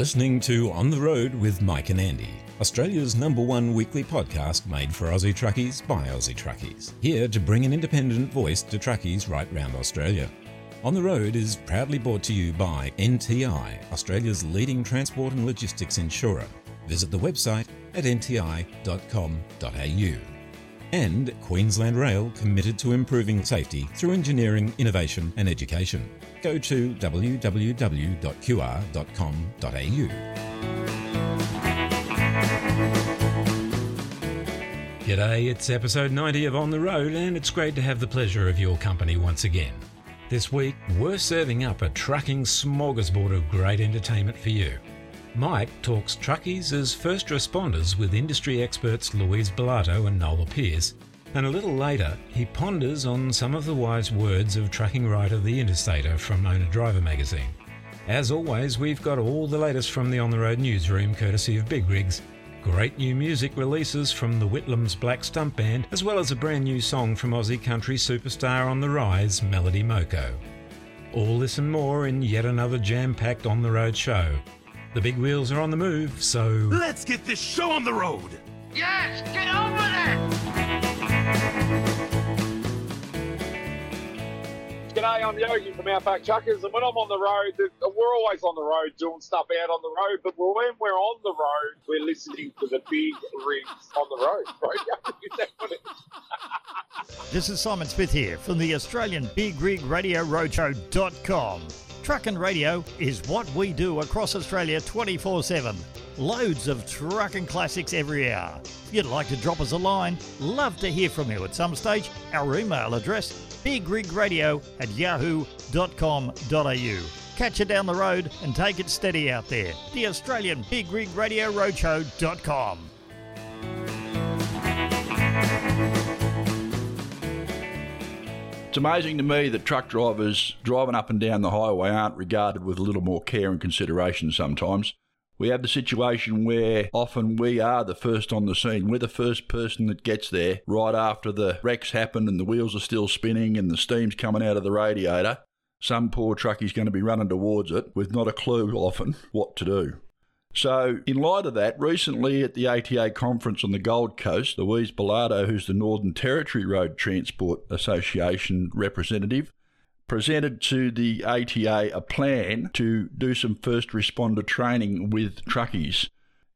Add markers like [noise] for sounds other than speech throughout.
listening to On the Road with Mike and Andy, Australia's number one weekly podcast made for Aussie truckies by Aussie truckies. Here to bring an independent voice to truckies right round Australia. On the Road is proudly brought to you by NTI, Australia's leading transport and logistics insurer. Visit the website at nti.com.au. And Queensland Rail committed to improving safety through engineering, innovation and education. Go to www.qr.com.au. G'day, it's episode 90 of On the Road, and it's great to have the pleasure of your company once again. This week, we're serving up a trucking smorgasbord of great entertainment for you. Mike talks truckies as first responders with industry experts Louise Bellato and Nola Pearce, and a little later, he ponders on some of the wise words of trucking writer The Interstater from Owner Driver magazine. As always, we've got all the latest from the On the Road newsroom courtesy of Big Rigs, great new music releases from the Whitlam's Black Stump Band, as well as a brand new song from Aussie country superstar on the rise, Melody Moko. All this and more in yet another jam packed On the Road show. The big wheels are on the move, so. Let's get this show on the road! Yes, get on with it! G'day, I'm Yogi from Outback Truckers, and when I'm on the road, we're always on the road doing stuff out on the road, but when we're on the road, we're listening to the big rigs on the road, [laughs] right? this is Simon Smith here from the Australian Big Rig Radio Roadshow.com. Truckin' Radio is what we do across Australia 24 7. Loads of trucking classics every hour. If you'd like to drop us a line, love to hear from you at some stage. Our email address bigrigradio at yahoo.com.au. Catch you down the road and take it steady out there. The Australian Big Rig Radio Roadshow.com. It's amazing to me that truck drivers driving up and down the highway aren't regarded with a little more care and consideration sometimes. We have the situation where often we are the first on the scene. We're the first person that gets there right after the wrecks happen and the wheels are still spinning and the steam's coming out of the radiator. Some poor truckie's going to be running towards it with not a clue often what to do. So, in light of that, recently at the ATA conference on the Gold Coast, Louise Bellato, who's the Northern Territory Road Transport Association representative, presented to the ATA a plan to do some first responder training with truckies.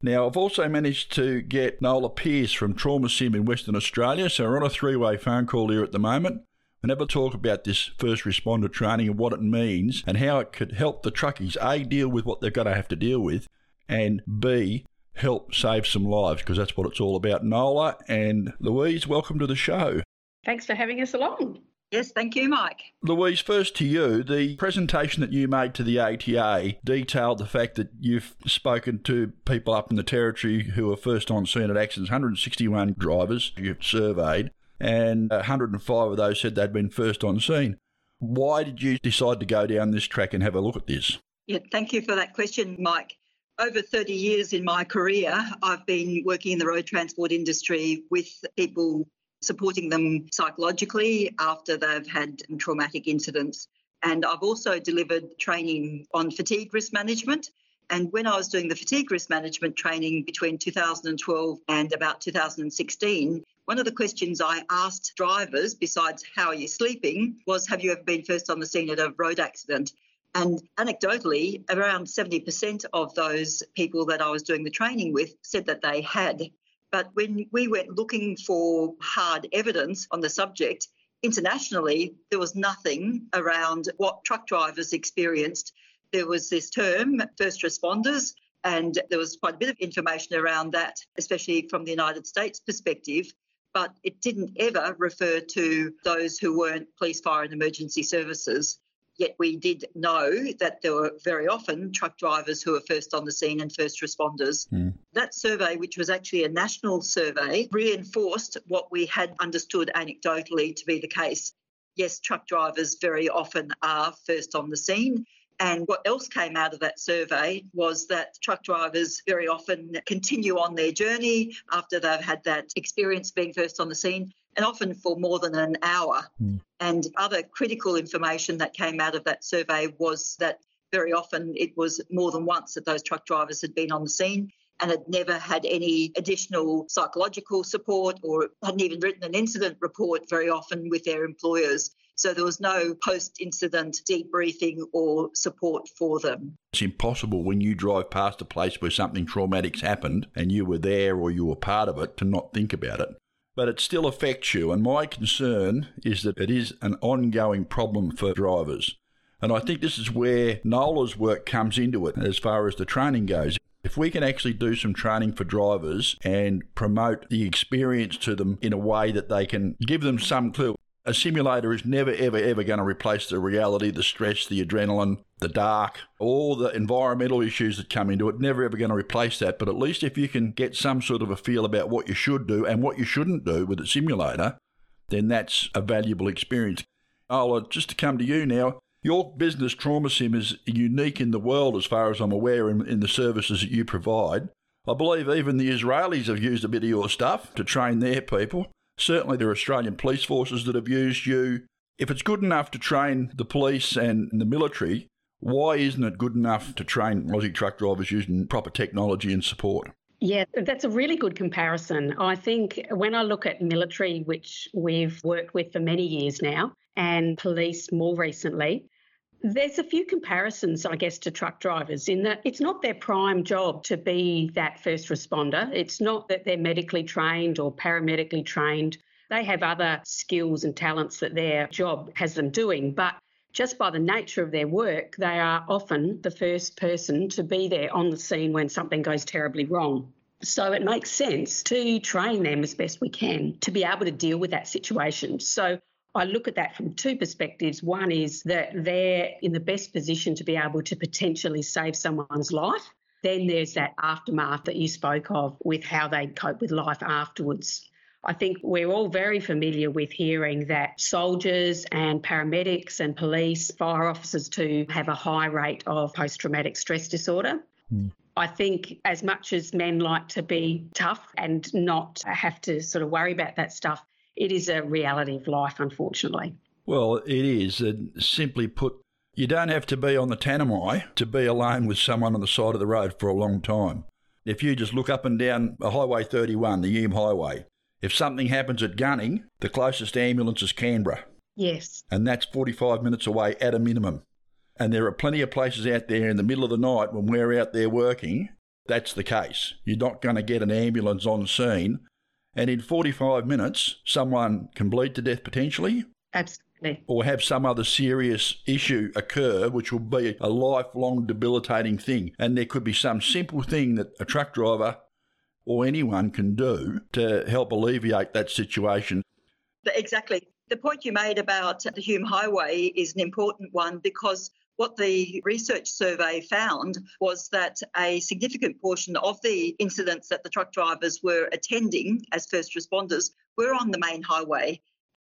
Now, I've also managed to get Nola Pearce from Trauma Sim in Western Australia, so we're on a three way phone call here at the moment. And have a talk about this first responder training and what it means and how it could help the truckies A, deal with what they're going to have to deal with, and B, help save some lives because that's what it's all about. Nola and Louise, welcome to the show. Thanks for having us along. Yes, thank you, Mike. Louise, first to you. The presentation that you made to the ATA detailed the fact that you've spoken to people up in the Territory who were first on scene at accidents, 161 drivers you've surveyed, and 105 of those said they'd been first on scene. Why did you decide to go down this track and have a look at this? Yeah, thank you for that question, Mike. Over 30 years in my career, I've been working in the road transport industry with people supporting them psychologically after they've had traumatic incidents. And I've also delivered training on fatigue risk management. And when I was doing the fatigue risk management training between 2012 and about 2016, one of the questions I asked drivers, besides how are you sleeping, was have you ever been first on the scene at a road accident? And anecdotally, around 70% of those people that I was doing the training with said that they had. But when we went looking for hard evidence on the subject, internationally, there was nothing around what truck drivers experienced. There was this term, first responders, and there was quite a bit of information around that, especially from the United States perspective. But it didn't ever refer to those who weren't police, fire, and emergency services. Yet we did know that there were very often truck drivers who were first on the scene and first responders. Mm. That survey, which was actually a national survey, reinforced what we had understood anecdotally to be the case. Yes, truck drivers very often are first on the scene. And what else came out of that survey was that truck drivers very often continue on their journey after they've had that experience being first on the scene and often for more than an hour. Mm. And other critical information that came out of that survey was that very often it was more than once that those truck drivers had been on the scene and had never had any additional psychological support or hadn't even written an incident report very often with their employers. So there was no post incident debriefing or support for them. It's impossible when you drive past a place where something traumatic's happened and you were there or you were part of it to not think about it. But it still affects you, and my concern is that it is an ongoing problem for drivers. And I think this is where Nola's work comes into it as far as the training goes. If we can actually do some training for drivers and promote the experience to them in a way that they can give them some clue, a simulator is never, ever, ever going to replace the reality, the stress, the adrenaline, the dark, all the environmental issues that come into it. Never, ever going to replace that. But at least if you can get some sort of a feel about what you should do and what you shouldn't do with a simulator, then that's a valuable experience. Nola, just to come to you now, your business Trauma Sim is unique in the world as far as I'm aware in, in the services that you provide. I believe even the Israelis have used a bit of your stuff to train their people. Certainly, there are Australian police forces that have used you. If it's good enough to train the police and the military, why isn't it good enough to train Aussie truck drivers using proper technology and support? Yeah, that's a really good comparison. I think when I look at military, which we've worked with for many years now, and police more recently, there's a few comparisons, I guess, to truck drivers in that it's not their prime job to be that first responder. It's not that they're medically trained or paramedically trained. They have other skills and talents that their job has them doing. But just by the nature of their work, they are often the first person to be there on the scene when something goes terribly wrong. So it makes sense to train them as best we can to be able to deal with that situation. So I look at that from two perspectives. One is that they're in the best position to be able to potentially save someone's life. Then there's that aftermath that you spoke of with how they cope with life afterwards. I think we're all very familiar with hearing that soldiers and paramedics and police, fire officers too, have a high rate of post traumatic stress disorder. Mm. I think as much as men like to be tough and not have to sort of worry about that stuff, it is a reality of life, unfortunately. Well, it is. And simply put, you don't have to be on the Tanami to be alone with someone on the side of the road for a long time. If you just look up and down a Highway 31, the Hume Highway, if something happens at Gunning, the closest ambulance is Canberra. Yes. And that's 45 minutes away at a minimum. And there are plenty of places out there in the middle of the night when we're out there working, that's the case. You're not going to get an ambulance on scene and in 45 minutes, someone can bleed to death potentially. Absolutely. Or have some other serious issue occur, which will be a lifelong debilitating thing. And there could be some simple thing that a truck driver or anyone can do to help alleviate that situation. Exactly. The point you made about the Hume Highway is an important one because what the research survey found was that a significant portion of the incidents that the truck drivers were attending as first responders were on the main highway.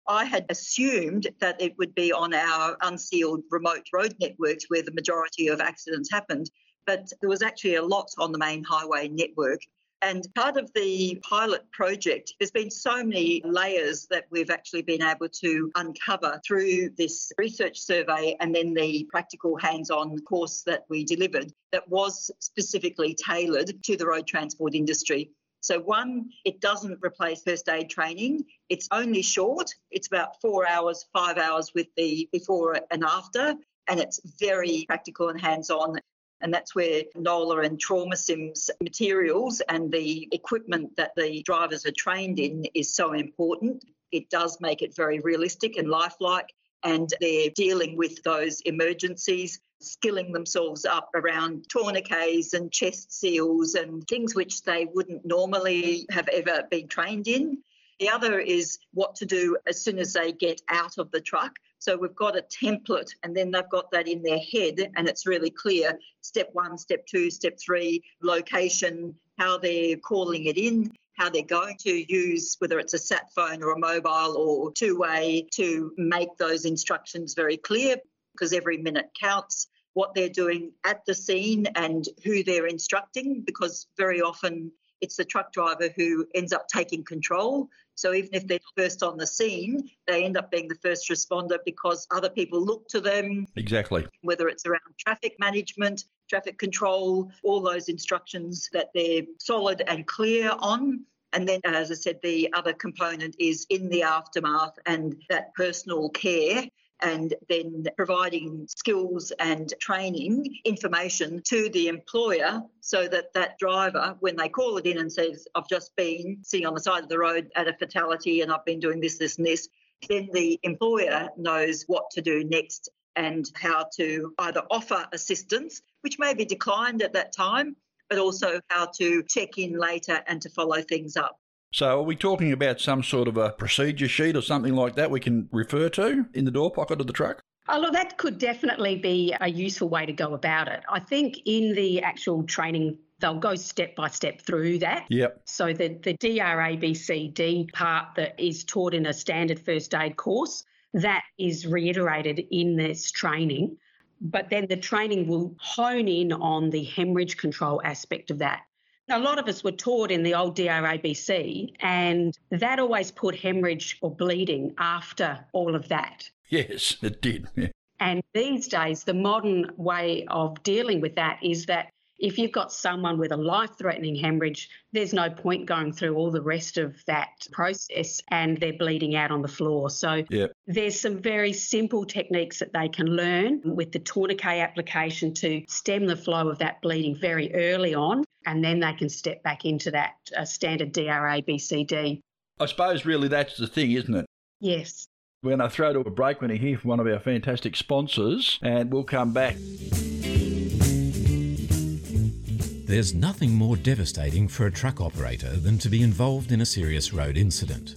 I had assumed that it would be on our unsealed remote road networks where the majority of accidents happened, but there was actually a lot on the main highway network. And part of the pilot project, there's been so many layers that we've actually been able to uncover through this research survey and then the practical hands on course that we delivered that was specifically tailored to the road transport industry. So, one, it doesn't replace first aid training. It's only short. It's about four hours, five hours with the before and after. And it's very practical and hands on. And that's where Nola and Trauma Sims materials and the equipment that the drivers are trained in is so important. It does make it very realistic and lifelike. And they're dealing with those emergencies, skilling themselves up around tourniquets and chest seals and things which they wouldn't normally have ever been trained in. The other is what to do as soon as they get out of the truck. So we've got a template and then they've got that in their head and it's really clear step one, step two, step three, location, how they're calling it in, how they're going to use whether it's a sat phone or a mobile or two way to make those instructions very clear because every minute counts. What they're doing at the scene and who they're instructing, because very often it's the truck driver who ends up taking control. So even if they're first on the scene, they end up being the first responder because other people look to them, Exactly. whether it's around traffic management, traffic control, all those instructions that they're solid and clear on. And then, as I said, the other component is in the aftermath and that personal care and then providing skills and training information to the employer so that that driver, when they call it in and says, I've just been sitting on the side of the road at a fatality and I've been doing this, this, and this, then the employer knows what to do next and how to either offer assistance, which may be declined at that time, but also how to check in later and to follow things up. So, are we talking about some sort of a procedure sheet or something like that we can refer to in the door pocket of the truck? Oh, look, that could definitely be a useful way to go about it. I think in the actual training, they'll go step by step through that. Yep. So the, the DRABCD part that is taught in a standard first aid course, that is reiterated in this training. But then the training will hone in on the hemorrhage control aspect of that. A lot of us were taught in the old DRABC, and that always put hemorrhage or bleeding after all of that. Yes, it did. Yeah. And these days, the modern way of dealing with that is that if you've got someone with a life threatening hemorrhage, there's no point going through all the rest of that process and they're bleeding out on the floor. So Yep. there's some very simple techniques that they can learn with the tourniquet application to stem the flow of that bleeding very early on, and then they can step back into that uh, standard DRA BCD. I suppose really that's the thing, isn't it? Yes. We're going to throw to a break when you hear from one of our fantastic sponsors, and we'll come back. There's nothing more devastating for a truck operator than to be involved in a serious road incident.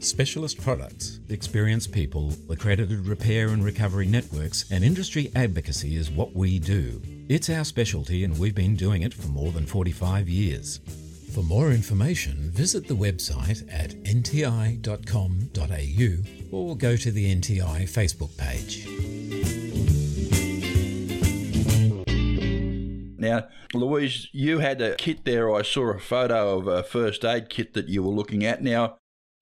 Specialist products, experienced people, accredited repair and recovery networks, and industry advocacy is what we do. It's our specialty, and we've been doing it for more than 45 years. For more information, visit the website at nti.com.au or go to the NTI Facebook page. Now, Louise, you had a kit there. I saw a photo of a first aid kit that you were looking at. Now,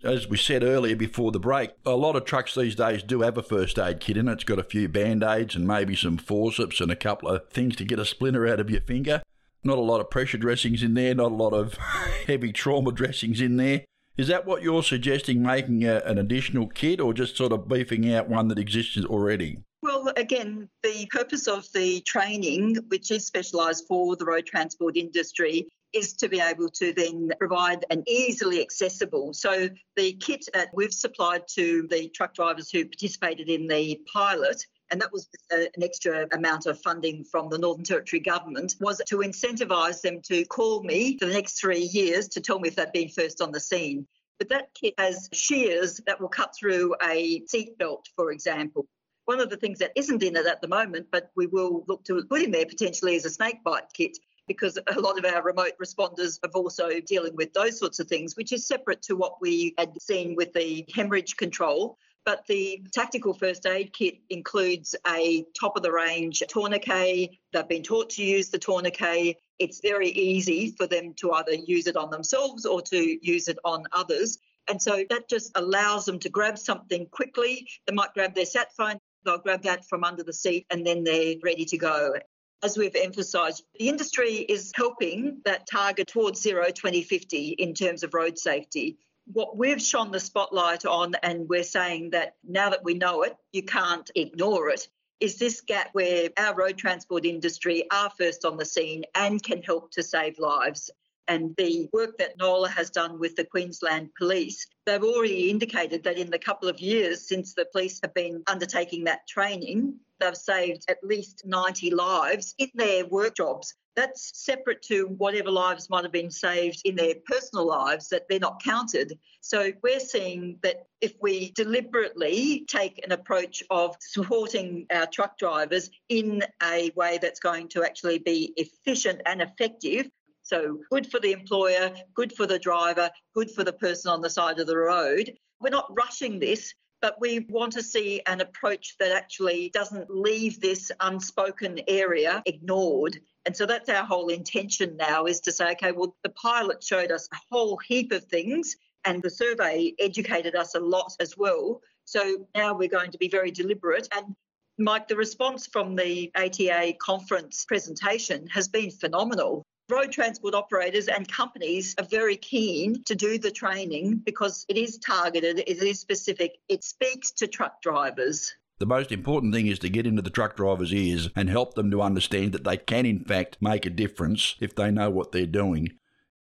as we said earlier before the break, a lot of trucks these days do have a first aid kit in it. It's got a few band aids and maybe some forceps and a couple of things to get a splinter out of your finger. Not a lot of pressure dressings in there, not a lot of [laughs] heavy trauma dressings in there. Is that what you're suggesting, making a, an additional kit or just sort of beefing out one that exists already? Well, again, the purpose of the training, which is specialised for the road transport industry, is to be able to then provide an easily accessible. So the kit that we've supplied to the truck drivers who participated in the pilot and that was uh, an extra amount of funding from the Northern Territory government, was to incentivise them to call me for the next three years to tell me if they'd been first on the scene. But that kit has shears that will cut through a seat belt, for example. One of the things that isn't in it at the moment, but we will look to put in there potentially is a snake bite kit because a lot of our remote responders are also dealing with those sorts of things, which is separate to what we had seen with the hemorrhage control. But the tactical first aid kit includes a top of the range tourniquet. They've been taught to use the tourniquet. It's very easy for them to either use it on themselves or to use it on others. And so that just allows them to grab something quickly. They might grab their sat phone, they'll grab that from under the seat, and then they're ready to go. As we've emphasised, the industry is helping that target towards zero 2050 in terms of road safety. What we've shone the spotlight on, and we're saying that now that we know it, you can't ignore it, is this gap where our road transport industry are first on the scene and can help to save lives. And the work that Nola has done with the Queensland Police, they've already indicated that in the couple of years since the police have been undertaking that training, they've saved at least 90 lives in their work jobs. That's separate to whatever lives might have been saved in their personal lives that they're not counted. So we're seeing that if we deliberately take an approach of supporting our truck drivers in a way that's going to actually be efficient and effective, so good for the employer, good for the driver, good for the person on the side of the road. We're not rushing this, but we want to see an approach that actually doesn't leave this unspoken area ignored. And so that's our whole intention now is to say, okay, well, the pilot showed us a whole heap of things and the survey educated us a lot as well. So now we're going to be very deliberate and Mike, the response from the ATA conference presentation has been phenomenal. Road transport operators and companies are very keen to do the training because it is targeted, it is specific, it speaks to truck drivers. The most important thing is to get into the truck drivers' ears and help them to understand that they can, in fact, make a difference if they know what they're doing.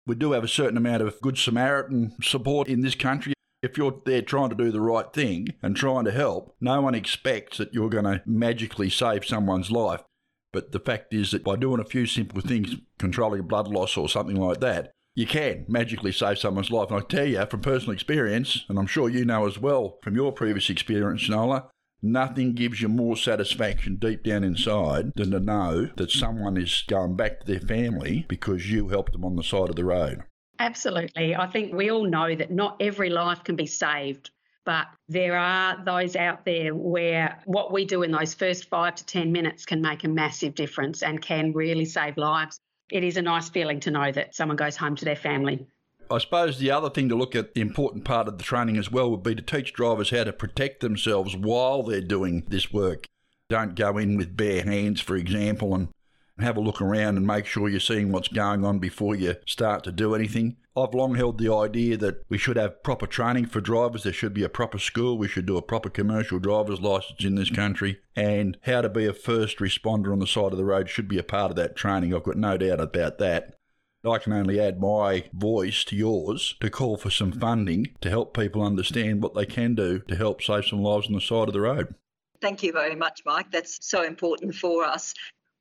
We do have a certain amount of Good Samaritan support in this country. If you're there trying to do the right thing and trying to help, no one expects that you're going to magically save someone's life. But the fact is that by doing a few simple things, controlling blood loss or something like that, you can magically save someone's life. And I tell you from personal experience, and I'm sure you know as well from your previous experience, Nola, nothing gives you more satisfaction deep down inside than to know that someone is going back to their family because you helped them on the side of the road. Absolutely. I think we all know that not every life can be saved but there are those out there where what we do in those first five to 10 minutes can make a massive difference and can really save lives. It is a nice feeling to know that someone goes home to their family. I suppose the other thing to look at, the important part of the training as well, would be to teach drivers how to protect themselves while they're doing this work. Don't go in with bare hands, for example, and have a look around and make sure you're seeing what's going on before you start to do anything. I've long held the idea that we should have proper training for drivers. There should be a proper school. We should do a proper commercial driver's license in this country. And how to be a first responder on the side of the road should be a part of that training. I've got no doubt about that. I can only add my voice to yours to call for some funding to help people understand what they can do to help save some lives on the side of the road. Thank you very much, Mike. That's so important for us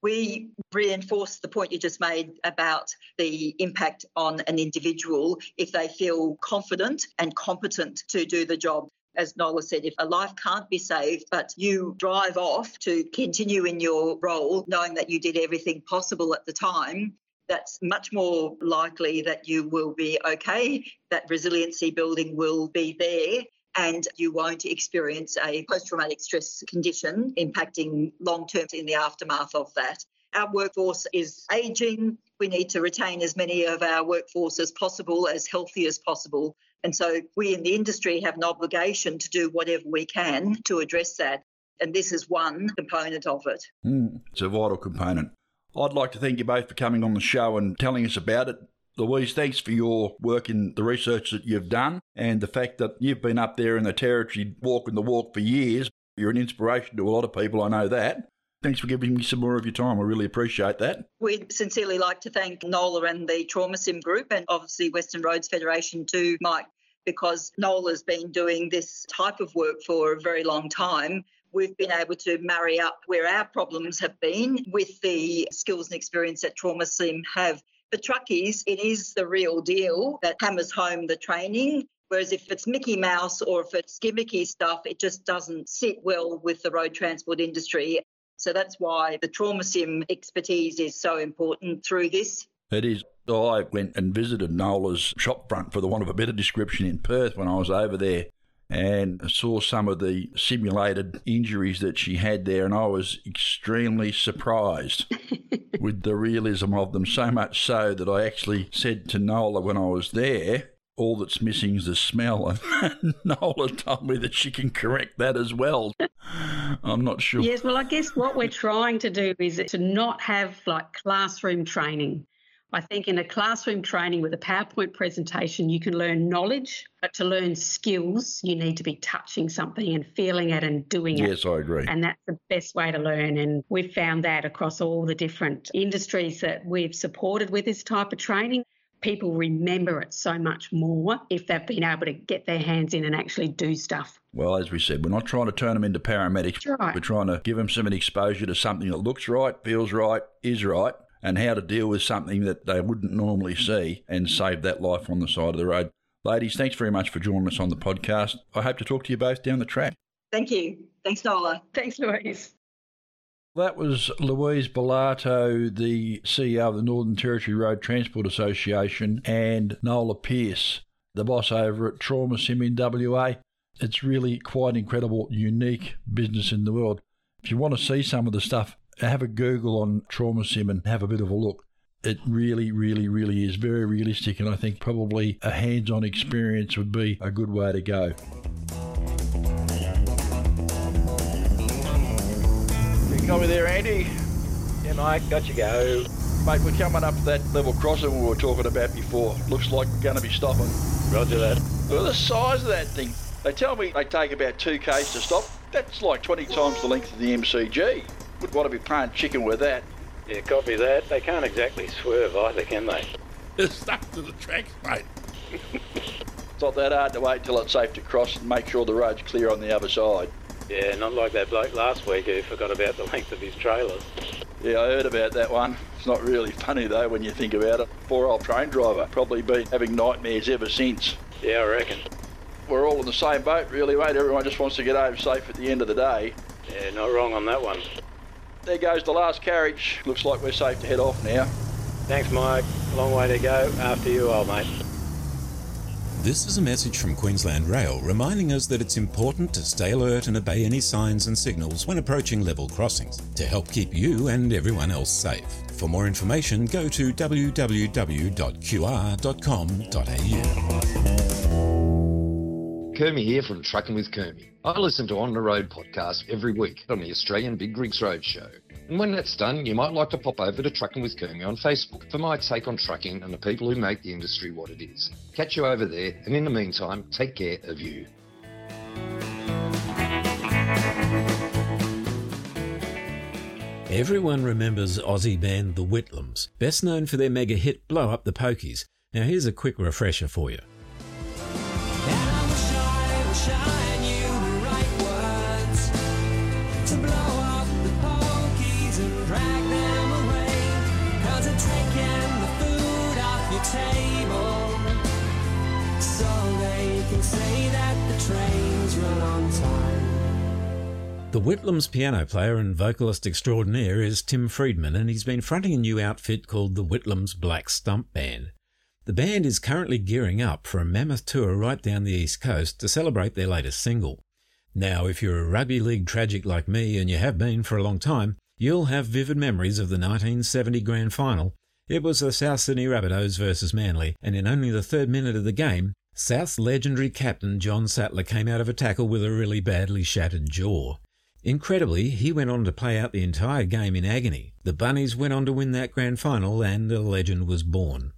we reinforce the point you just made about the impact on an individual if they feel confident and competent to do the job. As Nola said, if a life can't be saved, but you drive off to continue in your role, knowing that you did everything possible at the time, that's much more likely that you will be okay, that resiliency building will be there, and you won't experience a post traumatic stress condition impacting long term in the aftermath of that. Our workforce is ageing. We need to retain as many of our workforce as possible, as healthy as possible. And so we in the industry have an obligation to do whatever we can to address that. And this is one component of it. Mm, it's a vital component. I'd like to thank you both for coming on the show and telling us about it. Louise, thanks for your work in the research that you've done and the fact that you've been up there in the territory walking the walk for years. You're an inspiration to a lot of people, I know that. Thanks for giving me some more of your time. I really appreciate that. We'd sincerely like to thank Nola and the Trauma Sim Group and obviously Western Roads Federation too, Mike, because Nola's been doing this type of work for a very long time we've been able to marry up where our problems have been with the skills and experience that Trauma Sim have for truckies, it is the real deal that hammers home the training. Whereas if it's Mickey Mouse or if it's gimmicky stuff, it just doesn't sit well with the road transport industry. So that's why the trauma sim expertise is so important through this. It is. I went and visited Nola's shop front, for the want of a better description, in Perth when I was over there and saw some of the simulated injuries that she had there, and I was extremely surprised [laughs] with the realism of them. So much so that I actually said to Nola when I was there, all that's missing is the smell. [laughs] And Nola told me that she can correct that as well. I'm not sure. Yes, well, I guess what we're trying to do is to not have like classroom training. I think in a classroom training with a PowerPoint presentation, you can learn knowledge, but to learn skills, you need to be touching something and feeling it and doing yes, it. Yes, I agree. And that's the best way to learn. And we've found that across all the different industries that we've supported with this type of training. people remember it so much more if they've been able to get their hands in and actually do stuff. Well, as we said, we're not trying to turn them into paramedics. Right. We're trying to give them some exposure to something that looks right, feels right, is right, and how to deal with something that they wouldn't normally see and save that life on the side of the road. Ladies, thanks very much for joining us on the podcast. I hope to talk to you both down the track. Thank you. Thanks, Nola. Thanks, Louise. That was Louise Bellato, the CEO of the Northern Territory Road Transport Association, and Nola Pearce, the boss over at Trauma Sim in WA. It's really quite incredible, unique business in the world. If you want to see some of the stuff, have a Google on Trauma Sim and have a bit of a look. It really, really, really is very realistic, and I think probably a hands on experience would be a good way to go. You got me there, Andy? Yeah, mate, got you go. Mate, we're coming up to that level crossing we were talking about before. Looks like we're going to be stopping. Roger that. Look at the size of that thing. They tell me they take about two k's to stop. That's like 20 times the length of the MCG. Would want to be playing chicken with that. Yeah, copy that. They can't exactly swerve either, can they? [laughs] They're stuck to the tracks, mate. It's not that hard to wait till it's safe to cross and make sure the road's clear on the other side. Yeah, not like that bloke last week who forgot about the length of his trailers. Yeah, I heard about that one. It's not really funny though when you think about it. Poor old train driver. Probably been having nightmares ever since. Yeah, I reckon. We're all in the same boat really, mate. Everyone just wants to get home safe at the end of the day. Yeah, not wrong on that one. There goes the last carriage. Looks like we're safe to head off now. Thanks, Mike. Long way to go. After you, old mate. This is a message from Queensland Rail reminding us that it's important to stay alert and obey any signs and signals when approaching level crossings to help keep you and everyone else safe. For more information, go to www.qr.com.au. Kermie here from Trucking with Kermie. I listen to On the Road podcast every week on the Australian Big Rigs Roadshow. And when that's done, you might like to pop over to Trucking with Kermie on Facebook for my take on trucking and the people who make the industry what it is. Catch you over there, and in the meantime, take care of you. Everyone remembers Aussie band The Whitlams, best known for their mega hit Blow Up the Pokies. Now here's a quick refresher for you. The Whitlams piano player and vocalist extraordinaire is Tim Friedman, and he's been fronting a new outfit called the Whitlams Black Stump Band. The band is currently gearing up for a mammoth tour right down the east coast to celebrate their latest single. Now, if you're a rugby league tragic like me, and you have been for a long time, you'll have vivid memories of the 1970 grand final. It was the South Sydney Rabbitohs versus Manly, and in only the third minute of the game, South's legendary captain John Sattler came out of a tackle with a really badly shattered jaw. Incredibly, he went on to play out the entire game in agony. The Bunnies went on to win that grand final, and a legend was born.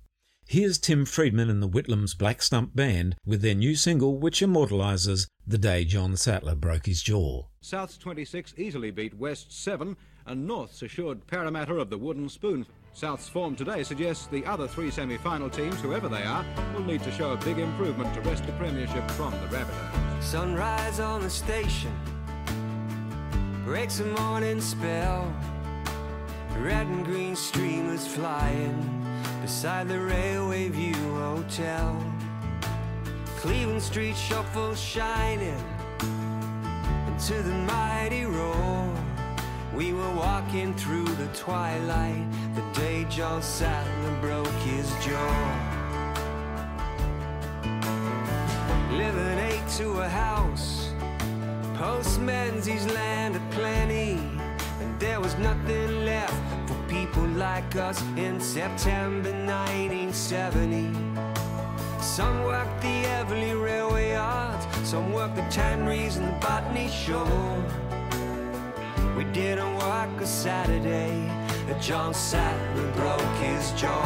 Here's Tim Friedman and the Whitlams Black Stump Band with their new single, which immortalises the day John Sattler broke his jaw. South's 26 easily beat West's 7, and North's assured Parramatta of the wooden spoon. South's form today suggests the other three semi-final teams, whoever they are, will need to show a big improvement to wrest the premiership from the Rabbitohs. Sunrise on the station breaks the morning spell. Red and green streamers flying beside the Railway View Hotel. Cleveland Street shuffle shining into the mighty roar. We were walking through the twilight the day John Sattler broke his jaw. Living eight to a house, post Menzies land of plenty, and there was nothing left for people like us in September 1970. Some worked the Eveleigh Railway Yard, some worked the Tanneries and the Botany Shore. We didn't work a Saturday that John Sattler broke his jaw.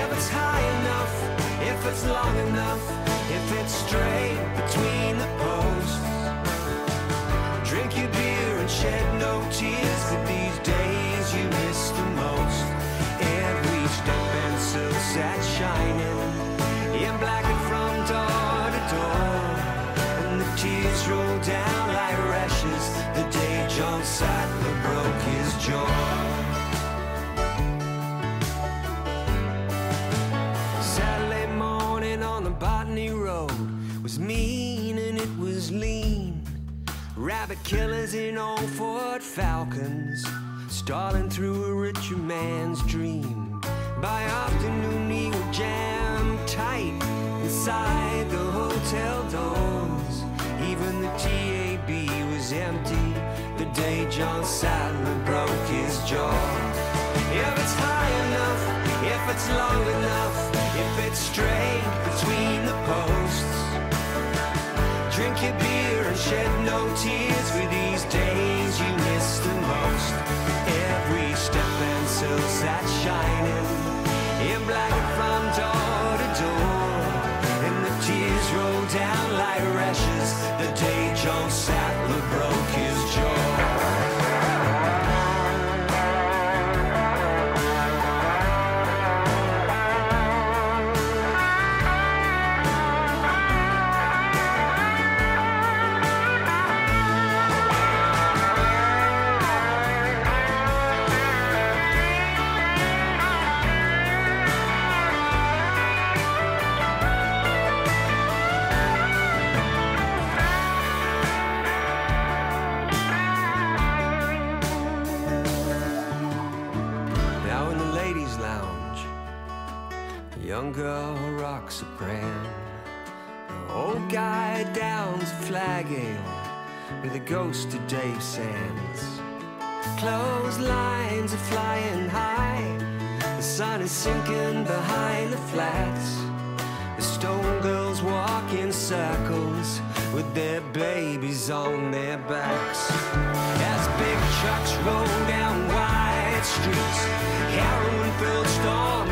If it's high enough, if it's long enough, if it's straight between the posts, shed no tears, but these days you miss the most. Every step and silhouette shining in black and from dawn tears roll down like rashes the day John Sattler broke his jaw. Saturday morning on the Botany Road was mean and it was lean. Rabbit killers in old Ford Falcons, stalling through a richer man's dream. By afternoon, we were jammed tight inside the hotel doors. Even the TAB was empty the day John Sattler broke his jaw. If it's high enough, if it's long enough, if it's straight between the posts. Drink your beer shed no tears for these days you miss the most. Every step and sill sat shining Old downs a flag ale with a ghost of Dave Sands. Clotheslines are flying high. The sun is sinking behind the flats. The stone girls walk in circles with their babies on their backs. As big trucks roll down wide streets, heroin filled storm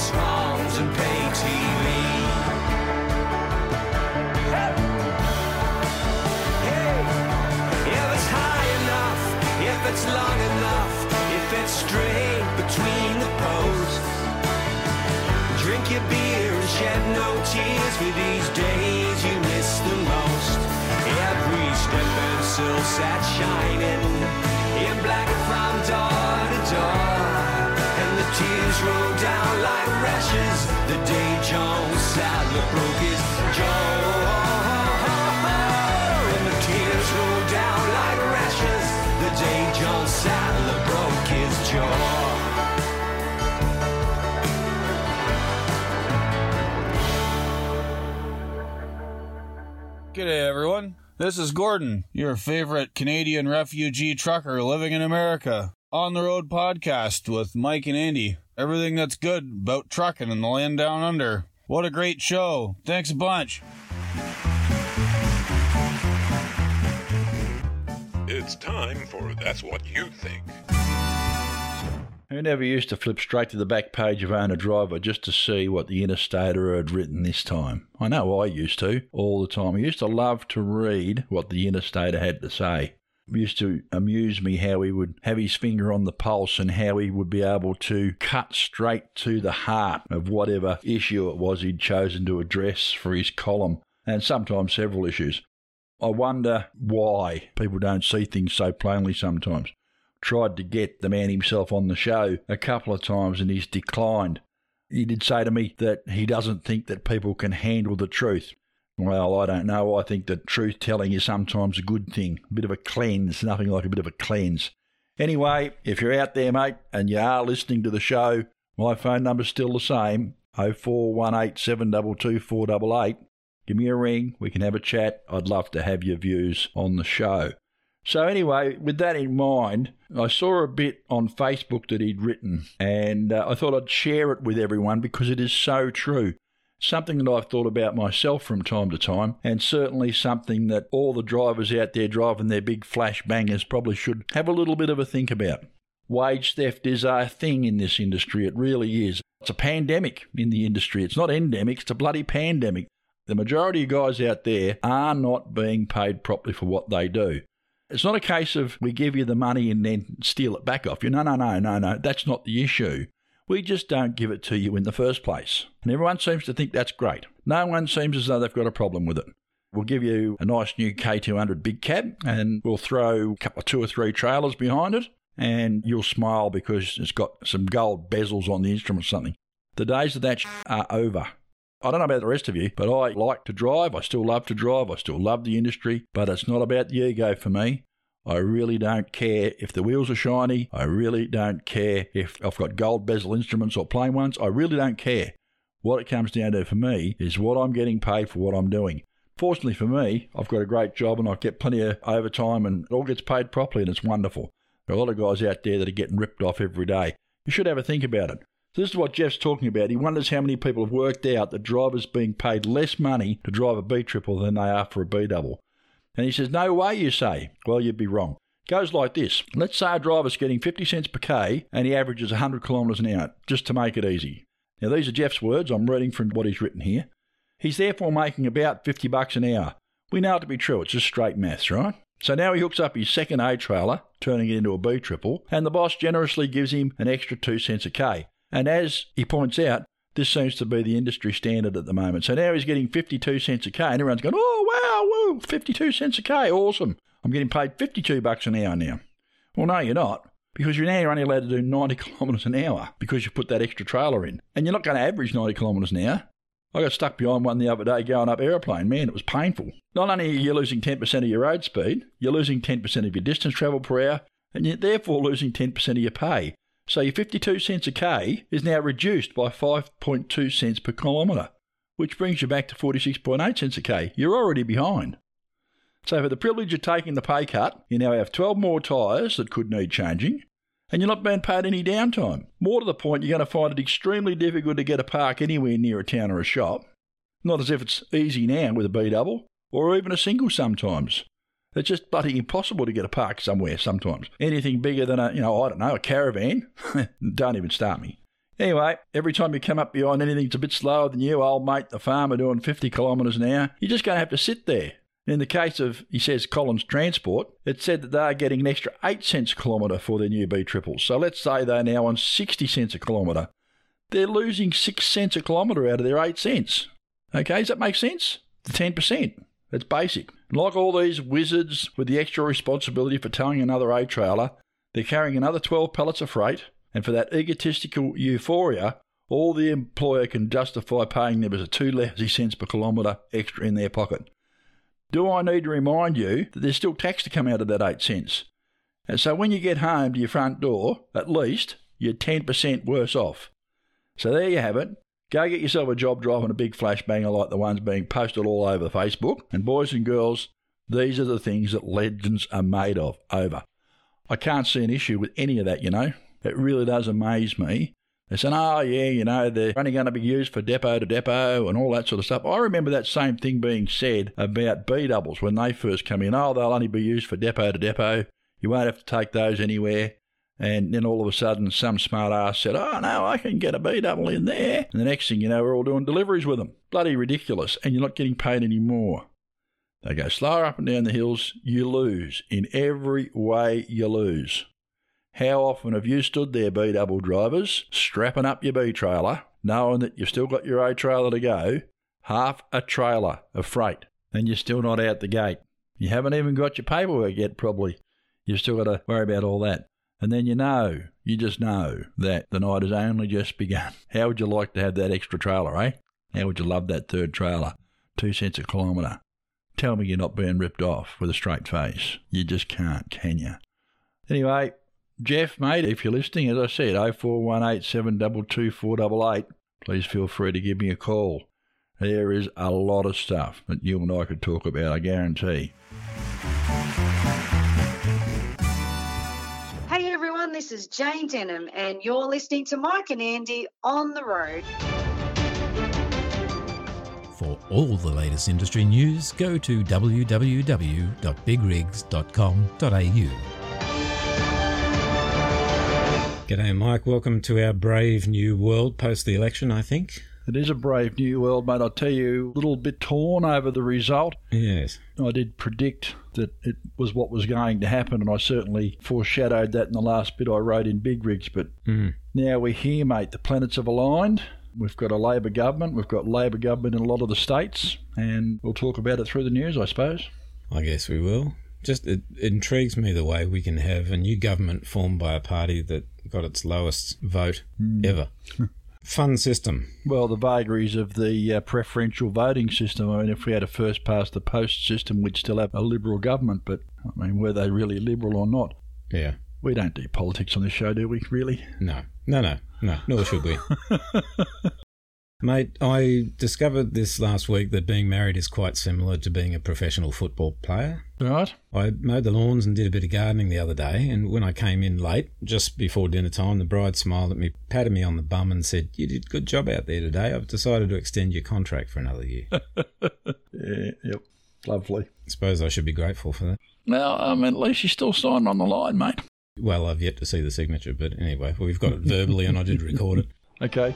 Swans and pay TV. If it's high enough, if it's long enough, if it's straight between the posts. Drink your beer and shed no tears for these days you miss the most. Every step and sill sat shining the day John Sattler broke his jaw. And the tears roll down like rashes the day John Sattler broke his jaw. G'day, everyone. This is Gordon, your favorite Canadian refugee trucker living in America. On the Road podcast with Mike and Andy. Everything that's good about trucking in the land down under. What a great show. Thanks a bunch. It's time for That's What You Think. Who never used to flip straight to the back page of Owner Driver just to see what the Interstater had written this time? I know I used to, all the time. I used to love to read what the Interstater had to say. Used to amuse me how he would have his finger on the pulse and how he would be able to cut straight to the heart of whatever issue it was he'd chosen to address for his column, and sometimes several issues. I wonder why people don't see things so plainly sometimes tried to get the man himself on the show a couple of times and he's declined. He did say to me that he doesn't think that people can handle the truth. Well, I don't know. I think that truth telling is sometimes a good thing. A bit of a cleanse, nothing like a bit of a cleanse. Anyway, if you're out there, mate, and you are listening to the show, my phone number's still the same 0418 722 488. Give me a ring. We can have a chat. I'd love to have your views on the show. So, anyway, with that in mind, I saw a bit on Facebook that he'd written, and uh, I thought I'd share it with everyone because it is so true. Something that I've thought about myself from time to time, and certainly something that all the drivers out there driving their big flash bangers probably should have a little bit of a think about. Wage theft is a thing in this industry, it really is. It's a pandemic in the industry. It's not endemic, it's a bloody pandemic. The majority of guys out there are not being paid properly for what they do. It's not a case of we give you the money and then steal it back off you. No, no, no, no, no. That's not the issue. We just don't give it to you in the first place. And everyone seems to think that's great. No one seems as though they've got a problem with it. We'll give you a nice new K200 big cab and we'll throw a couple of two or three trailers behind it and you'll smile because it's got some gold bezels on the instrument or something. The days of that are over. I don't know about the rest of you, but I like to drive. I still love to drive. I still love the industry, but it's not about the ego for me. I really don't care if the wheels are shiny. I really don't care if I've got gold bezel instruments or plain ones. I really don't care. What it comes down to for me is what I'm getting paid for what I'm doing. Fortunately for me, I've got a great job and I get plenty of overtime and it all gets paid properly and it's wonderful. There are a lot of guys out there that are getting ripped off every day. You should have a think about it. So this is what Jeff's talking about. He wonders how many people have worked out that drivers being paid less money to drive a B triple than they are for a B double. And he says, No way, you say. Well, you'd be wrong. Goes like this. Let's say a driver's getting 50 cents per K and he averages 100 kilometres an hour, just to make it easy. Now, these are Jeff's words. I'm reading from what he's written here. He's therefore making about 50 bucks an hour. We know it to be true. It's just straight maths, right? So now he hooks up his second A trailer, turning it into a B triple, and the boss generously gives him an extra 2 cents a K. And as he points out, this seems to be the industry standard at the moment. So now he's getting 52 cents a K, and everyone's going, oh, wow, woo, 52 cents a K, awesome. I'm getting paid 52 bucks an hour now. Well, no, you're not, because you're now only allowed to do 90 [laughs] kilometres an hour because you put that extra trailer in. And you're not going to average 90 kilometres an hour. I got stuck behind one the other day going up aeroplane. Man, it was painful. Not only are you losing 10% of your road speed, you're losing 10% of your distance travel per hour, and you're therefore losing 10% of your pay. So your 52 cents a K is now reduced by 5.2 cents per kilometre, which brings you back to 46.8 cents a K. You're already behind. So for the privilege of taking the pay cut, you now have 12 more tyres that could need changing, and you're not being paid any downtime. More to the point, you're going to find it extremely difficult to get a park anywhere near a town or a shop. Not as if it's easy now with a B double, or even a single sometimes. It's just bloody impossible to get a park somewhere sometimes. Anything bigger than a, you know, I don't know, a caravan, [laughs] don't even start me. Anyway, every time you come up behind anything that's a bit slower than you, old mate, the farmer doing 50 kilometres an hour, you're just going to have to sit there in the case of, he says, Collins Transport, it said that they are getting an extra 8 cents a kilometre for their new B triples. So let's say they're now on 60 cents a kilometre. They're losing 6 cents a kilometre out of their 8 cents. Okay, does that make sense? The 10%. That's basic. Like all these wizards with the extra responsibility for towing another A trailer, they're carrying another 12 pallets of freight, and for that egotistical euphoria, all the employer can justify paying them is a two lousy cents per kilometre extra in their pocket. Do I need to remind you that there's still tax to come out of that 8 cents? And so when you get home to your front door, at least, you're 10% worse off. So there you have it. Go get yourself a job driving a big flashbanger like the ones being posted all over Facebook. And boys and girls, these are the things that legends are made of. Over. I can't see an issue with any of that, you know. It really does amaze me they said, oh, ah, yeah, you know, they're only going to be used for depot to depot and all that sort of stuff. I remember that same thing being said about B doubles when they first come in. Oh, they'll only be used for depot to depot. You won't have to take those anywhere. And then all of a sudden, some smart ass said, Oh, no, I can get a B double in there. And the next thing you know, we're all doing deliveries with them. Bloody ridiculous. And you're not getting paid any more. They go slower up and down the hills. You lose. In every way, you lose. How often have you stood there, B double drivers, strapping up your B trailer, knowing that you've still got your A trailer to go, half a trailer of freight, and you're still not out the gate? You haven't even got your paperwork yet, probably. You've still got to worry about all that. And then you know, you just know that the night has only just begun. [laughs] How would you like to have that extra trailer, eh? How would you love that third trailer? Two cents a kilometre. Tell me you're not being ripped off with a straight face. You just can't, can you? Anyway, Jeff, mate, if you're listening, as I said, 0418 please feel free to give me a call. There is a lot of stuff that you and I could talk about, I guarantee. This is Jane Denham, and you're listening to Mike and Andy on the road. For all the latest industry news, go to www.bigrigs.com.au. G'day, Mike. Welcome to our brave new world post the election, I think. It is a brave new world, mate. I'll tell you, a little bit torn over the result. Yes. I did predict that it was what was going to happen, and I certainly foreshadowed that in the last bit I wrote in Big Rigs. But Mm. now we're here, mate. The planets have aligned. We've got a Labor government. We've got Labor government in a lot of the states, and we'll talk about it through the news, I suppose. I guess we will. Just it, intrigues me the way we can have a new government formed by a party that got its lowest vote Hmm. ever. [laughs] Fun system. Well, the vagaries of the uh, preferential voting system. I mean, if we had a first past the post system, we'd still have a Liberal government, but I mean, were they really Liberal or not? Yeah. We don't do politics on this show, do we, really? No, no, no, no, nor should we. [laughs] Mate, I discovered this last week that being married is quite similar to being a professional football player. Right. I mowed the lawns and did a bit of gardening the other day, and when I came in late, just before dinner time, the bride smiled at me, patted me on the bum, and said, You did a good job out there today. I've decided to extend your contract for another year. [laughs] Yeah, yep. Lovely. Suppose I should be grateful for that. Well, I mean, at least you're still signed on the line, mate. Well, I've yet to see the signature, but anyway, we've got it verbally, and I did record it. [laughs] Okay.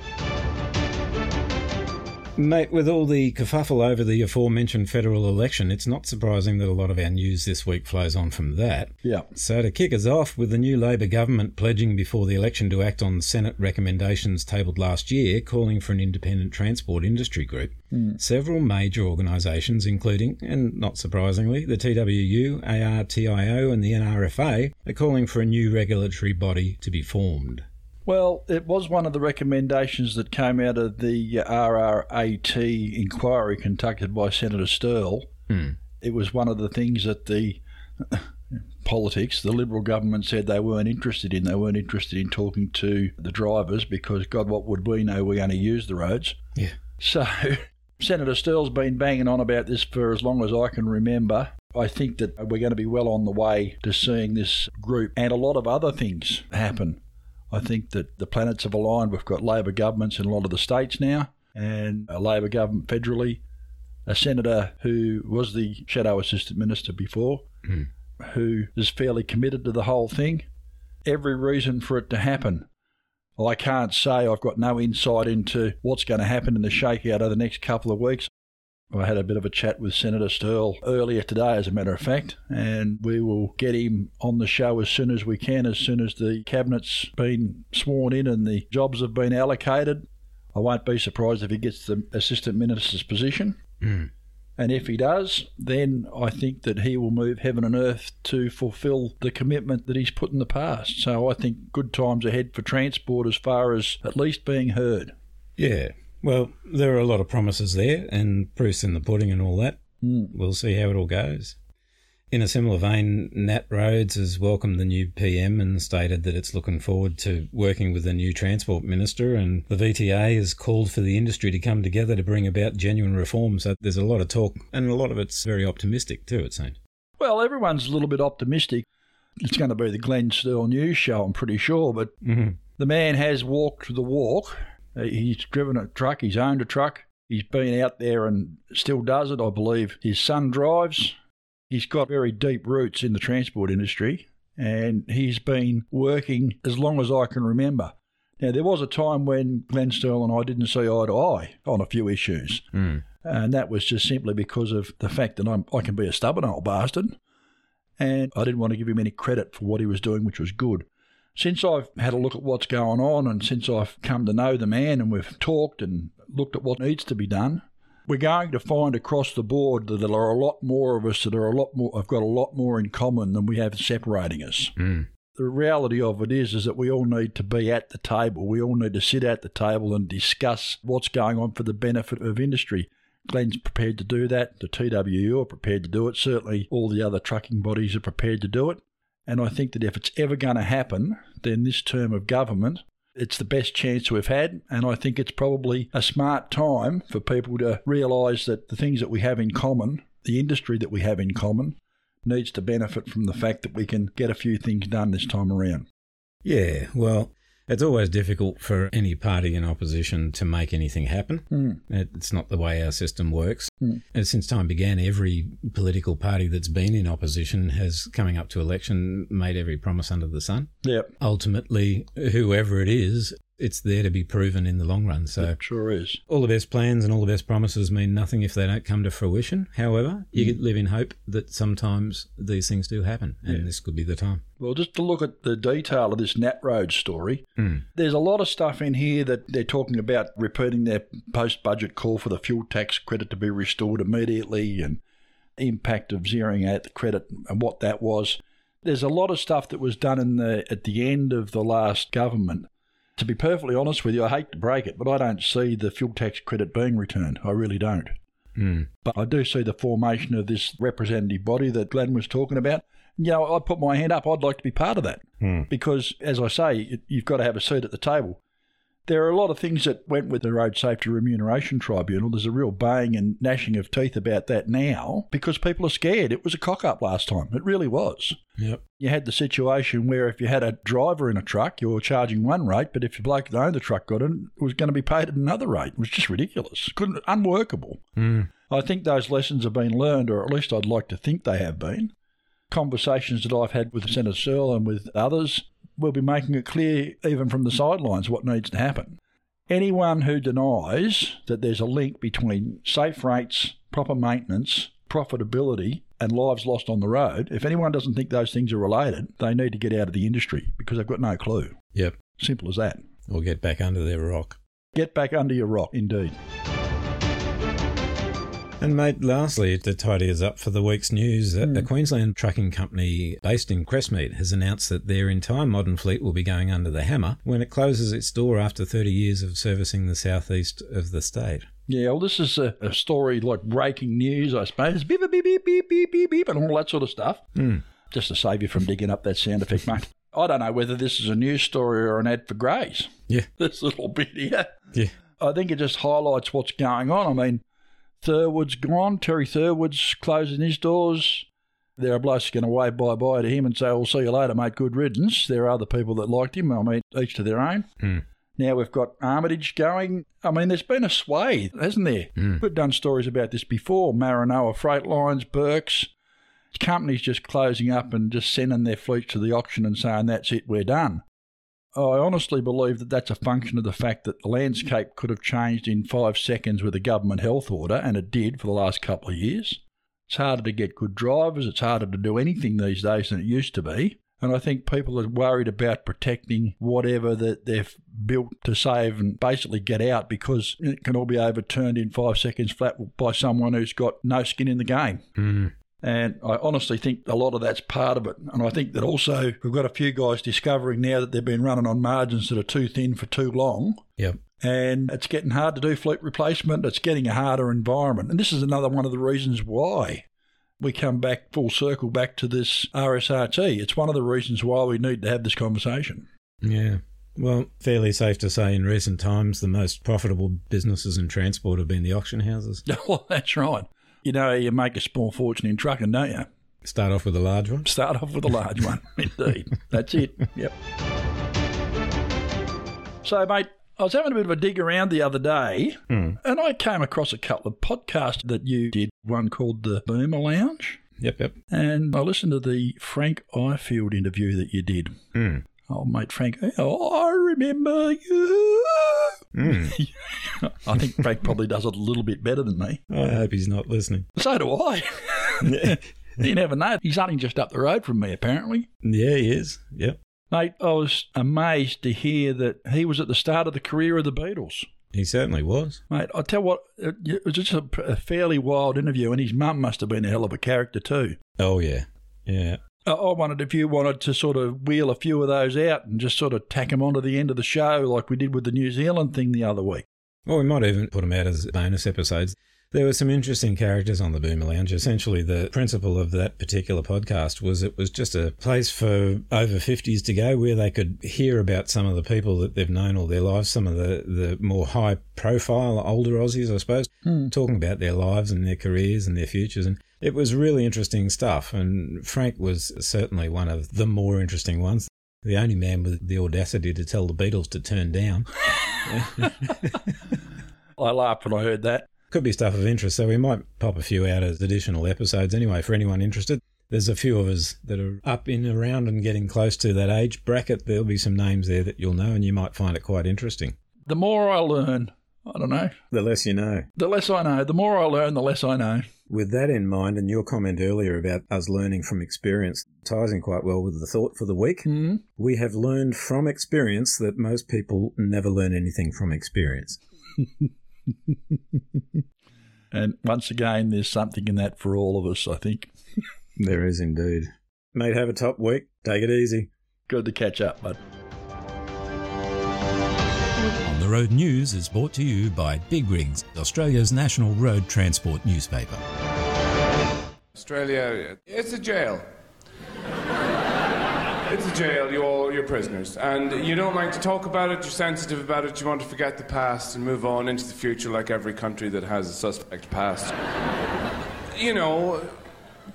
Mate, with all the kerfuffle over the aforementioned federal election, it's not surprising that a lot of our news this week flows on from that. Yeah. So, to kick us off, with the new Labor government pledging before the election to act on Senate recommendations tabled last year, calling for an independent transport industry group, Mm. several major organisations, including, and not surprisingly, the TWU, ARTIO, and the NRFA, are calling for a new regulatory body to be formed. Well, it was one of the recommendations that came out of the RRAT inquiry conducted by Senator Sterle. Hmm. It was one of the things that the [laughs] politics, the Liberal government said they weren't interested in. They weren't interested in talking to the drivers because, God, what would we know? We only use the roads. Yeah. So [laughs] Senator Sterle's been banging on about this for as long as I can remember. I think that we're going to be well on the way to seeing this group and a lot of other things happen. I think that the planets have aligned. We've got Labor governments in a lot of the states now, and a Labor government federally. A senator who was the shadow assistant minister before, Hmm. who is fairly committed to the whole thing. Every reason for it to happen. Well, I can't say I've got no insight into what's going to happen in the shakeout over the next couple of weeks. I had a bit of a chat with Senator Sterle earlier today, as a matter of fact, and we will get him on the show as soon as we can, as soon as the cabinet's been sworn in and the jobs have been allocated. I won't be surprised if he gets the assistant minister's position. Mm. And if he does, then I think that he will move heaven and earth to fulfil the commitment that he's put in the past. So I think good times ahead for transport as far as at least being heard. Yeah. Well, there are a lot of promises there, and proofs in the pudding and all that. Mm. We'll see how it all goes. In a similar vein, Nat Rhodes has welcomed the new PM and stated that it's looking forward to working with the new Transport Minister, and the VTA has called for the industry to come together to bring about genuine reform. So there's a lot of talk, and a lot of it's very optimistic too, it seems. Well, everyone's a little bit optimistic. It's going to be the Glenn Sterle News Show, I'm pretty sure, but Mhm. the man has walked the walk. Uh, He's driven a truck, he's owned a truck, he's been out there and still does it, I believe. His son drives. He's got very deep roots in the transport industry, and he's been working as long as I can remember. Now, there was a time when Glenn Sterle and I didn't see eye to eye on a few issues. Mm. And that was just simply because of the fact that I'm, I can be a stubborn old bastard. And I didn't want to give him any credit for what he was doing, which was good. Since I've had a look at what's going on and since I've come to know the man and we've talked and looked at what needs to be done, we're going to find across the board that there are a lot more of us that are a lot more, have got a lot more in common than we have separating us. Mm. The reality of it is, is that we all need to be at the table. We all need to sit at the table and discuss what's going on for the benefit of industry. Glenn's prepared to do that. The TWU are prepared to do it. Certainly, all the other trucking bodies are prepared to do it. And I think that if it's ever going to happen, then this term of government, it's the best chance we've had. And I think it's probably a smart time for people to realise that the things that we have in common, the industry that we have in common, needs to benefit from the fact that we can get a few things done this time around. Yeah, well, it's always difficult for any party in opposition to make anything happen. Mm. It's not the way our system works. Mm. And since time began, every political party that's been in opposition has, coming up to election, made every promise under the sun. Yep. Ultimately, whoever it is it's there to be proven in the long run. So It sure is. all the best plans and all the best promises mean nothing if they don't come to fruition. However, you Mm. live in hope that sometimes these things do happen, and Yeah. this could be the time. Well, just to look at the detail of this Nat Road story, Hmm. there's a lot of stuff in here that they're talking about repeating their post budget call for the fuel tax credit to be restored immediately and impact of zeroing out the credit and what that was. There's a lot of stuff that was done in the at the end of the last government. To be perfectly honest with you, I hate to break it, but I don't see the fuel tax credit being returned. I really don't. Hmm. But I do see the formation of this representative body that Glenn was talking about. You know, I put my hand up. I'd like to be part of that Hmm. because, as I say, you've got to have a seat at the table. There are a lot of things that went with the Road Safety Remuneration Tribunal. There's a real baying and gnashing of teeth about that now because people are scared. It was a cock up last time. It really was. Yep. You had the situation where if you had a driver in a truck, you were charging one rate, but if the bloke that owned the truck got in, it was going to be paid at another rate. It was just ridiculous. Couldn't, unworkable. Hmm. I think those lessons have been learned, or at least I'd like to think they have been. Conversations that I've had with Senator Sterle and with others will be making it clear, even from the sidelines, what needs to happen. Anyone who denies that there's a link between safe rates, proper maintenance, profitability, and lives lost on the road, if anyone doesn't think those things are related, they need to get out of the industry because they've got no clue. Yep. Simple as that. Or get back under their rock. Get back under your rock, indeed. And mate, lastly, to tidy us up for the week's news, a- a. Queensland trucking company based in Crestmead has announced that their entire modern fleet will be going under the hammer when it closes its door after 30 years of servicing the southeast of the state. Yeah, well, this is a, a story like breaking news, I suppose. Beep, beep, beep, beep, beep, beep, beep, and all that sort of stuff. Hmm. Just to save you from digging up that sound effect, mate. I don't know whether this is a news story or an ad for Grays. Yeah. [laughs] This little bit here. Yeah. I think it just highlights what's going on. I mean, Thurwood's gone. Terry Thurwood's closing his doors. There are blokes going to wave bye bye to him and say, "We'll see you later, mate. Good riddance." There are other people that liked him. I mean, each to their own. Hmm. Now we've got Armitage going. I mean, there's been a swathe, hasn't there? Hmm. We've done stories about this before. Maranoa Freight Lines, Burks. Companies just closing up and just sending their fleets to the auction and saying, that's it, we're done. I honestly believe that that's a function of the fact that the landscape could have changed in five seconds with a government health order, and it did for the last couple of years. It's harder to get good drivers, it's harder to do anything these days than it used to be. And I think people are worried about protecting whatever that they've built to save and basically get out because it can all be overturned in five seconds flat by someone who's got no skin in the game. Hmm. And I honestly think a lot of that's part of it. And I think that also we've got a few guys discovering now that they've been running on margins that are too thin for too long. Yep. And it's getting hard to do fleet replacement. It's getting a harder environment. And this is another one of the reasons why we come back full circle back to this RSRT. It's one of the reasons why we need to have this conversation. Yeah. Well, fairly safe to say in recent times, the most profitable businesses in transport have been the auction houses. well, [laughs] oh, that's right. You know, you make a small fortune in trucking, don't you? Start off with a large one. Start off with a large one, [laughs] indeed. That's it. Yep. So, mate, I was having a bit of a dig around the other day, Hmm. and I came across a couple of podcasts that you did. One called the Boomer Lounge, Yep, yep. and I listened to the Frank Ifield interview that you did. Hmm. Oh, mate, Frank, oh, I remember you. Hmm. [laughs] I think Frank probably does it a little bit better than me. I hope he's not listening. So do I. [laughs] you never know. He's only just up the road from me, apparently. Yeah, he is. Yep. Mate, I was amazed to hear that he was at the start of the career of the Beatles. He certainly was. Mate, I tell what, it it was just a, a fairly wild interview, and his mum must have been a hell of a character too. Oh, yeah. Yeah. I wondered if you wanted to sort of wheel a few of those out and just sort of tack them onto the end of the show like we did with the New Zealand thing the other week. Well, we might even put them out as bonus episodes. There were some interesting characters on the Boomer Lounge. Essentially, the principle of that particular podcast was it was just a place for over 50s to go where they could hear about some of the people that they've known all their lives, some of the, the more high profile older Aussies, I suppose, Hmm. talking about their lives and their careers and their futures. And it was really interesting stuff. And Frank was certainly one of the more interesting ones. The only man with the audacity to tell the Beatles to turn down. [laughs] I laughed when I heard that. Could be stuff of interest, so we might pop a few out as additional episodes anyway for anyone interested. there's a few of us that are up in around and getting close to that age bracket. There'll be some names there that you'll know, and you might find it quite interesting. The more I learn, I don't know. The less you know. The less I know. The more I learn, the less I know. With that in mind, and your comment earlier about us learning from experience ties in quite well with the thought for the week. Mm-hmm. We have learned from experience that most people never learn anything from experience. [laughs] [laughs] And once again, there's something in that for all of us, I think. [laughs] There is indeed. Mate, have a top week. Take it easy. Good to catch up, bud. On the Road News is brought to you by Big Rigs, Australia's national road transport newspaper. Australia, it's a jail. It's a jail, you're all you're prisoners. And you don't like to talk about it, you're sensitive about it, you want to forget the past and move on into the future like every country that has a suspect past. you know,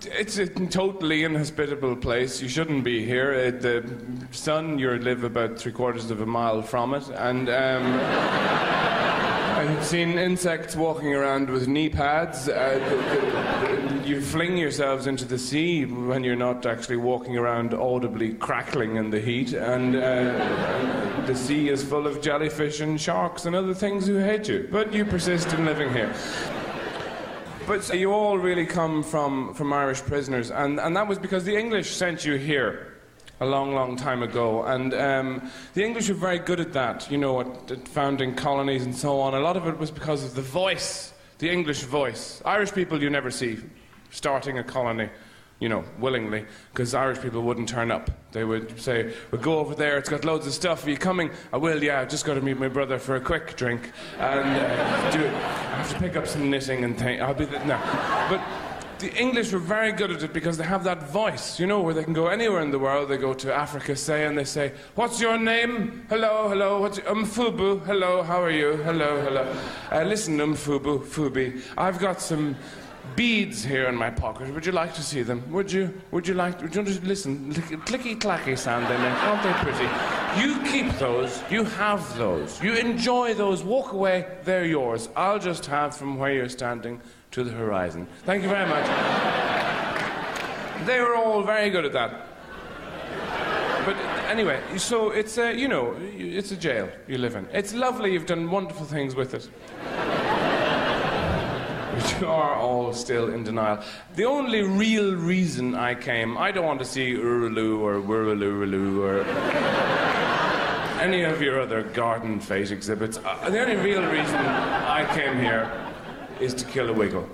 it's a totally inhospitable place. You shouldn't be here. Uh, the sun, you live about three quarters of a mile from it. And um, I've seen insects walking around with knee pads. Uh, you fling yourselves into the sea when you're not actually walking around audibly crackling in the heat. And, uh, and the sea is full of jellyfish and sharks and other things who hate you. But you persist in living here. But so you all really come from, from Irish prisoners, and, and that was because the English sent you here a long, long time ago. And um, the English were very good at that, you know, at, at founding colonies and so on. A lot of it was because of the voice, the English voice. Irish people you never see starting a colony you know, willingly, because Irish people wouldn't turn up. They would say, We'll go over there, it's got loads of stuff. Are you coming? I will, yeah, I've just got to meet my brother for a quick drink. And uh, do it. I have to pick up some knitting and things. I'll be there. No. But the English were very good at it because they have that voice, you know, where they can go anywhere in the world. They go to Africa, say, and they say, What's your name? Hello, hello. What's your... Umfubu? Hello, how are you? Hello, hello. Uh, listen, Umfubu, Fubi, I've got some beads here in my pocket. Would you like to see them? Would you? Would you like? Would you just listen? Clicky clacky sound they make. Aren't they pretty? You keep those. You have those. You enjoy those. Walk away. They're yours. I'll just have from where you're standing to the horizon. Thank you very much. they were all very good at that. But anyway, so it's a, you know, it's a jail you live in. It's lovely. You've done wonderful things with it which are all still in denial. The only real reason I came, I don't want to see Urulu or Wurulurulu or any of your other garden fate exhibits. Uh, the only real reason I came here is to kill a wiggle.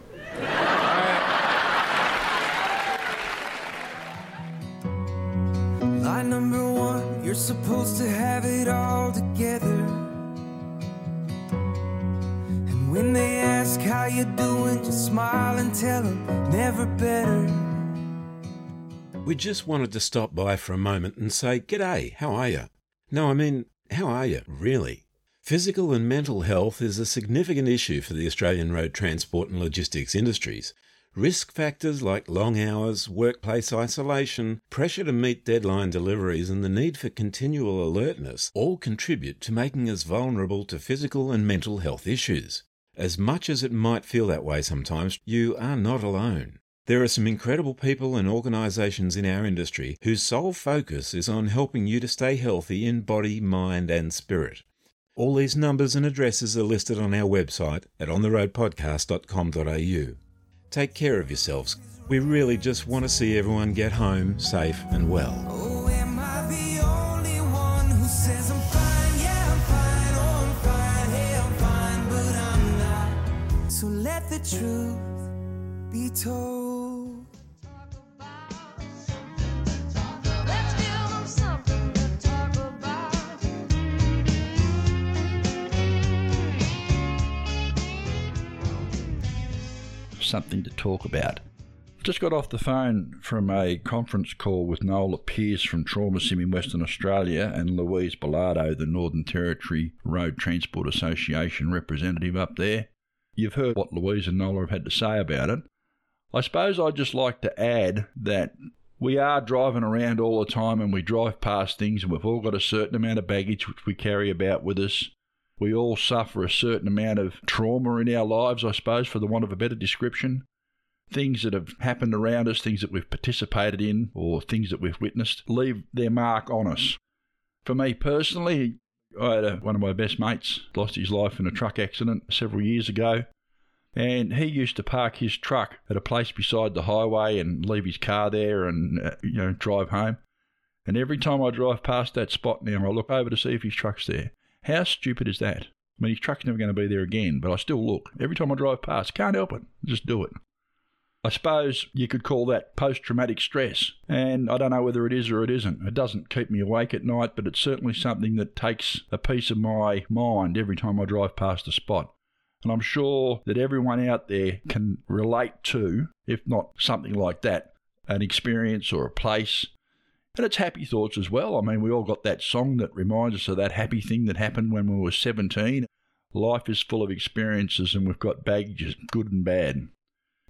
Line number one, you're supposed to have it all together. And when they ask how you're doing, just smile and tell them never better. We just wanted to stop by for a moment and say, G'day, how are you? No, I mean, how are you, really? Physical and mental health is a significant issue for the Australian road transport and logistics industries. Risk factors like long hours, workplace isolation, pressure to meet deadline deliveries, and the need for continual alertness all contribute to making us vulnerable to physical and mental health issues. As much as it might feel that way sometimes, you are not alone. There are some incredible people and organisations in our industry whose sole focus is on helping you to stay healthy in body, mind, and spirit. All these numbers and addresses are listed on our website at ontheroadpodcast.com.au. Take care of yourselves. We really just want to see everyone get home safe and well. Oh. Oh, I'm fine. Hey, I'm fine, but I'm not. So let the truth be told. Something to talk about. I've just got off the phone from a conference call with Nola Pearce from Trauma Sim in Western Australia and Louise Bellardo, the Northern Territory Road Transport Association representative up there. You've heard what Louise and Nola have had to say about it. I suppose I'd just like to add that we are driving around all the time and we drive past things and we've all got a certain amount of baggage which we carry about with us. We all suffer a certain amount of trauma in our lives, I suppose, for the want of a better description. things that have happened around us, things that we've participated in, or things that we've witnessed, leave their mark on us. For me personally, I had a, one of my best mates lost his life in a truck accident several years ago. And he used to park his truck at a place beside the highway and leave his car there and, uh, you know, drive home. And every time I drive past that spot now, I look over to see if his truck's there. How stupid is that? I mean, his truck's never going to be there again, but I still look. Every time I drive past, can't help it. Just do it. I suppose you could call that post traumatic stress, and I don't know whether it is or it isn't. It doesn't keep me awake at night, but it's certainly something that takes a piece of my mind every time I drive past a spot. And I'm sure that everyone out there can relate to, if not something like that, an experience or a place. And it's happy thoughts as well. I mean, we all got that song that reminds us of that happy thing that happened when we were 17. Life is full of experiences and we've got baggages, good and bad.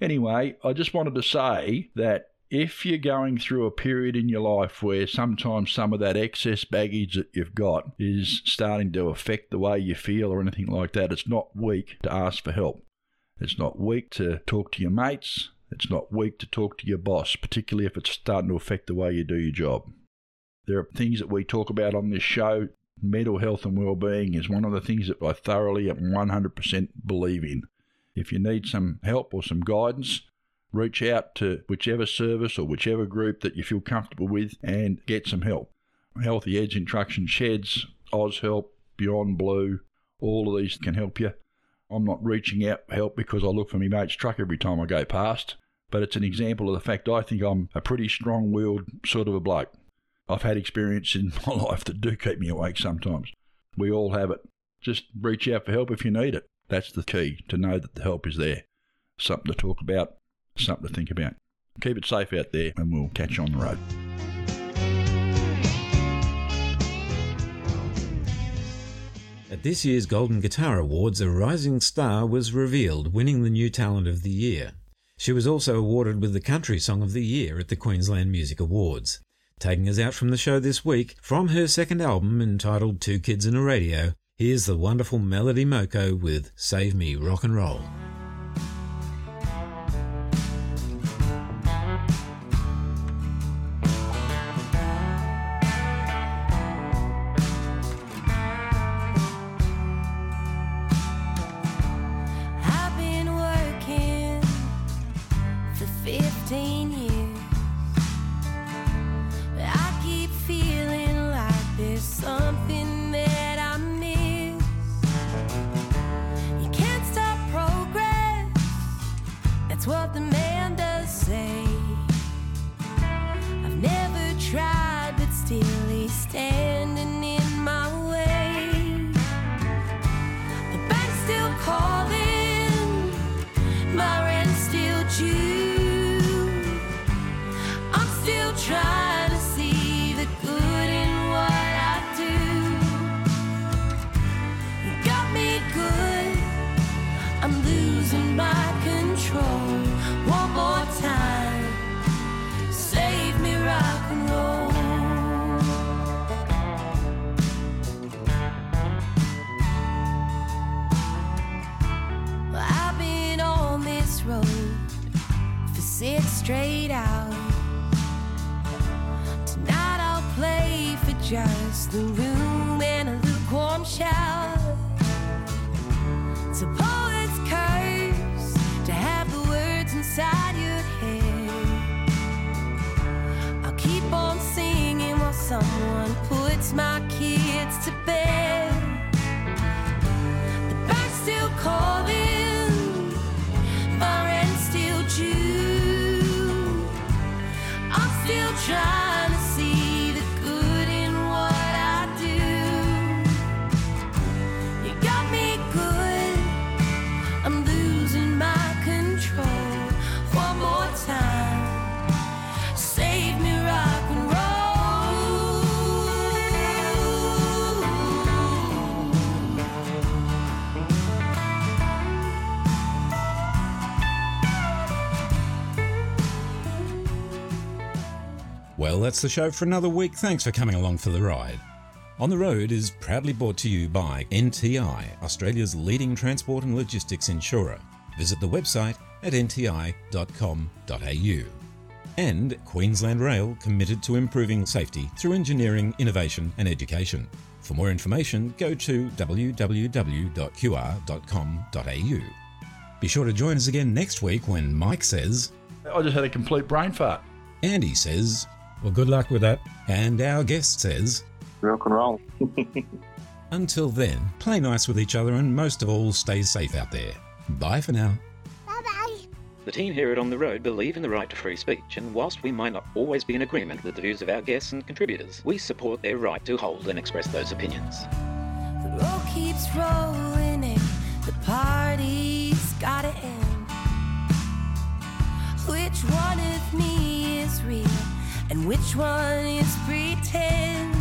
Anyway, I just wanted to say that if you're going through a period in your life where sometimes some of that excess baggage that you've got is starting to affect the way you feel or anything like that, it's not weak to ask for help. It's not weak to talk to your mates. It's not weak to talk to your boss, particularly if it's starting to affect the way you do your job. There are things that we talk about on this show. Mental health and well-being is one of the things that I thoroughly and 100% believe in. If you need some help or some guidance, reach out to whichever service or whichever group that you feel comfortable with and get some help. Healthy Heads in Trucks Sheds, OzHelp, Beyond Blue, all of these can help you. I'm not reaching out for help because I look for my mate's truck every time I go past, but it's an example of the fact I think I'm a pretty strong willed sort of a bloke. I've had experience in [laughs] my life that do keep me awake sometimes. We all have it. Just reach out for help if you need it. That's the key to know that the help is there. Something to talk about, something to think about. Keep it safe out there, and we'll catch you on the road. At this year's Golden Guitar Awards, a rising star was revealed, winning the New Talent of the Year. She was also awarded with the Country Song of the Year at the Queensland Music Awards. Taking us out from the show this week, from her second album entitled Two Kids and a Radio, here's the wonderful Melody Moko with Save Me Rock and Roll. Straight out. Tonight I'll play for just the room and a lukewarm shower. It's a poet's curse to have the words inside your head. I'll keep on singing while someone puts my kids to bed. The bank's still calling, that's the show for another week. Thanks for coming along for the ride. On the Road is proudly brought to you by NTI, Australia's leading transport and logistics insurer. Visit the website at nti.com.au. And Queensland Rail committed to improving safety through engineering, innovation and education. For more information, go to www.qr.com.au. Be sure to join us again next week when Mike says, I just had a complete brain fart. Andy says, Well, good luck with that. And our guest says, Rock and roll. [laughs] Until then, play nice with each other and most of all, stay safe out there. Bye for now. Bye bye. The team here at On the Road believe in the right to free speech, and whilst we might not always be in agreement with the views of our guests and contributors, we support their right to hold and express those opinions. The road keeps rolling and the party's gotta end. Which one of me is real and which one is pretend.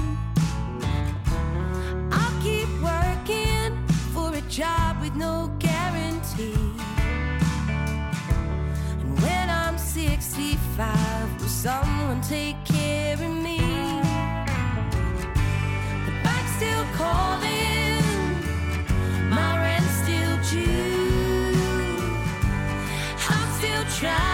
I'll keep working for a job with no guarantee. And when I'm 65, will someone take care of me? The bank's still calling, my rent's still due. I'm still trying.